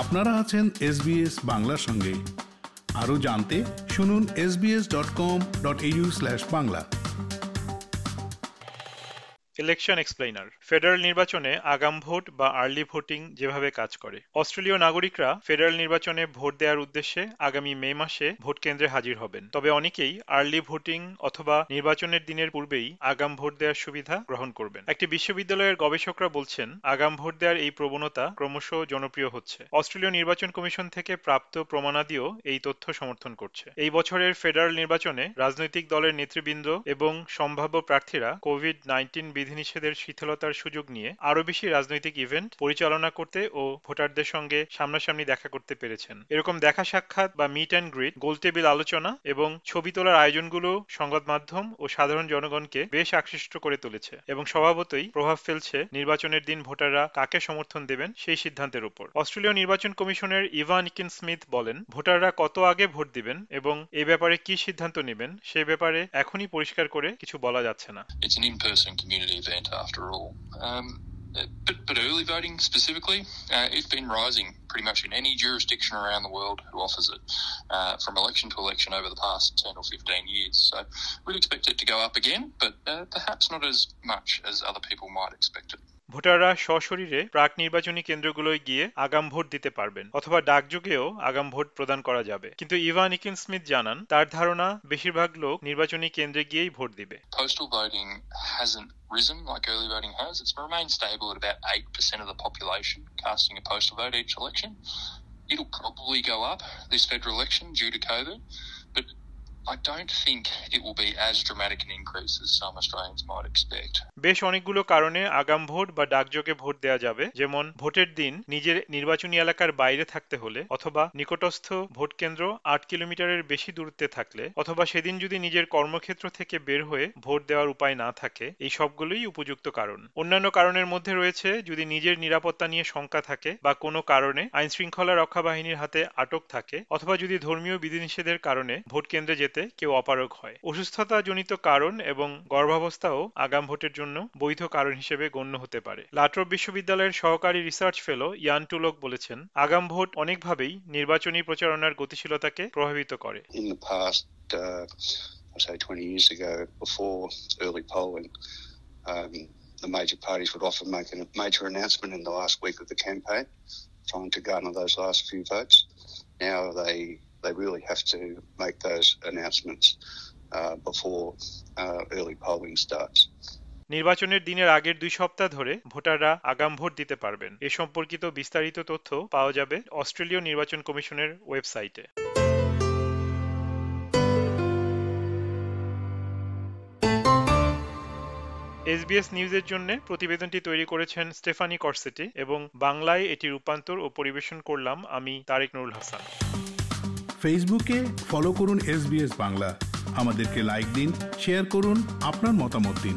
আপনারা আছেন এসবিএস বাংলার সঙ্গে। আরও জানতে শুনুন SBS dot com dot U slash Bangla. Election explainer federal নির্বাচনে আগাম ভোট বা আর্লি ভোটিং যেভাবে কাজ করে। অস্ট্রেলীয় নাগরিকরা ফেডারেল নির্বাচনে ভোট দেওয়ার উদ্দেশ্যে আগামী মে মাসে ভোট কেন্দ্রে হাজির হবেন। তবে অনেকেই আর্লি ভোটিং অথবা নির্বাচনের দিনের পূর্বেই আগাম ভোট দেওয়ার সুবিধা গ্রহণ করবেন। একটি বিশ্ববিদ্যালয়ের গবেষকরা বলছেন, আগাম ভোট দেওয়ার এই প্রবণতা ক্রমশ জনপ্রিয় হচ্ছে। অস্ট্রেলীয় নির্বাচন কমিশন থেকে প্রাপ্ত প্রমাণাদিও এই তথ্য সমর্থন করছে। এই বছরের ফেডারেল নির্বাচনে রাজনৈতিক দলের নেতৃবৃন্দ এবং সম্ভাব্য প্রার্থীরা কোভিড নাইন্টিন বিধিনিষেধের শিথিলতার সুযোগ নিয়ে আরও বেশি রাজনৈতিক ইভেন্ট পরিচালনা করতে ও ভোটারদের সঙ্গে সামনাসামনি দেখা করতে পেরেছেন। এরকম দেখা সাক্ষাৎ বা মিট অ্যান্ড গ্রিট গোলটেবিল আলোচনা এবং ছবি তোলার আয়োজনগুলো সংবাদ মাধ্যম ও সাধারণ জনগণকে বেশ আকৃষ্ট করে তুলেছে এবং স্বভাবতই প্রভাব ফেলছে নির্বাচনের দিন ভোটাররা কাকে সমর্থন দেবেন সেই সিদ্ধান্তের উপর। অস্ট্রেলীয় নির্বাচন কমিশনের ইভান ইকিন স্মিথ বলেন, ভোটাররা কত আগে ভোট দিবেন এবং এ ব্যাপারে কি সিদ্ধান্ত নেবেন সে ব্যাপারে এখনই পরিষ্কার করে কিছু বলা যাচ্ছে না। Community event after all. Um, but, but early voting specifically, uh, it's been rising pretty much in any jurisdiction around the world who offers it uh, from election to election over the past 10 or 15 years. So we'd expect it to go up again, but uh, perhaps not as much as other people might expect it. ভোটাররা সশরীরে প্রাক নির্বাচনী কেন্দ্রগুলোয় গিয়ে আগাম vote দিতে পারবেন অথবা ডাকযোগেও আগাম ভোট প্রদান করা যাবে কিন্তু ইভান ইকিন স্মিথ জানান তার ধারণা বেশিরভাগ লোক নির্বাচনী কেন্দ্রে গিয়েই ভোট দিবে risen like early voting has. It's remained stable at about 8% of the population casting a postal vote each election. It'll probably go up this federal election due to COVID, but I don't think it will be as dramatic an increase as some Australians might expect. বেশ অনেকগুলো কারণে আগাম vote বা ডাকযোগে vote দেওয়া যাবে যেমন, ভোটের দিন নিজের নির্বাচনী এলাকার বাইরে থাকতে হলে অথবা নিকটস্থ ভোট কেন্দ্র আট কিলোমিটারের বেশি দূরত্বে থাকলে অথবা সেদিন যদি নিজের কর্মক্ষেত্র থেকে বের হয়ে ভোট দেওয়ার উপায় না থাকে, এই সবগুলোই উপযুক্ত কারণ অন্যান্য কারণের মধ্যে রয়েছে যদি নিজের নিরাপত্তা নিয়ে শঙ্কা থাকে বা কোনো কারণে আইন শৃঙ্খলা রক্ষা বাহিনীর হাতে আটক থাকে, অথবা যদি ধর্মীয় বিধিনিষেধের কারণে ভোট কেন্দ্রে যেতে কেউ অপারগ হয় অসুস্থতা জনিত কারণ এবং গর্ভাবস্থাও আগাম ভোটের জন্য বৈধ কারণ হিসেবে গণ্য হতে পারে লাট্রপ বিশ্ববিদ্যালয়ের সহকারী রিসার্চ ফেলো ইয়ান টুলক বলেছেন আগাম ভোট অনেকভাবেই নির্বাচনী প্রচারণার গতিশীলতাকে প্রভাবিত করে in the past, uh, I say 20 years ago, before early polling, um, the major parties would often make a major announcement in the last week of the campaign, trying to garner those last few votes. Now they they really have to make those announcements uh, before uh, early polling starts. নির্বাচনের দিনের আগের দুই সপ্তাহ ধরে ভোটাররা আগাম vote দিতে পারবেন। এ সম্পর্কিত বিস্তারিত তথ্য পাওয়া যাবে অস্ট্রেলীয় নির্বাচন কমিশনের ওয়েবসাইটে। এসবিএস নিউজের জন্য প্রতিবেদনটি তৈরি করেছেন স্টেফানি করসেটি এবং বাংলায় এটি রূপান্তর ও পরিবেশন করলাম আমি তারেক নুরুল হাসান। ফেসবুকে ফলো করুন এস বাংলা আমাদেরকে লাইক দিন শেয়ার করুন আপনার মতামত দিন।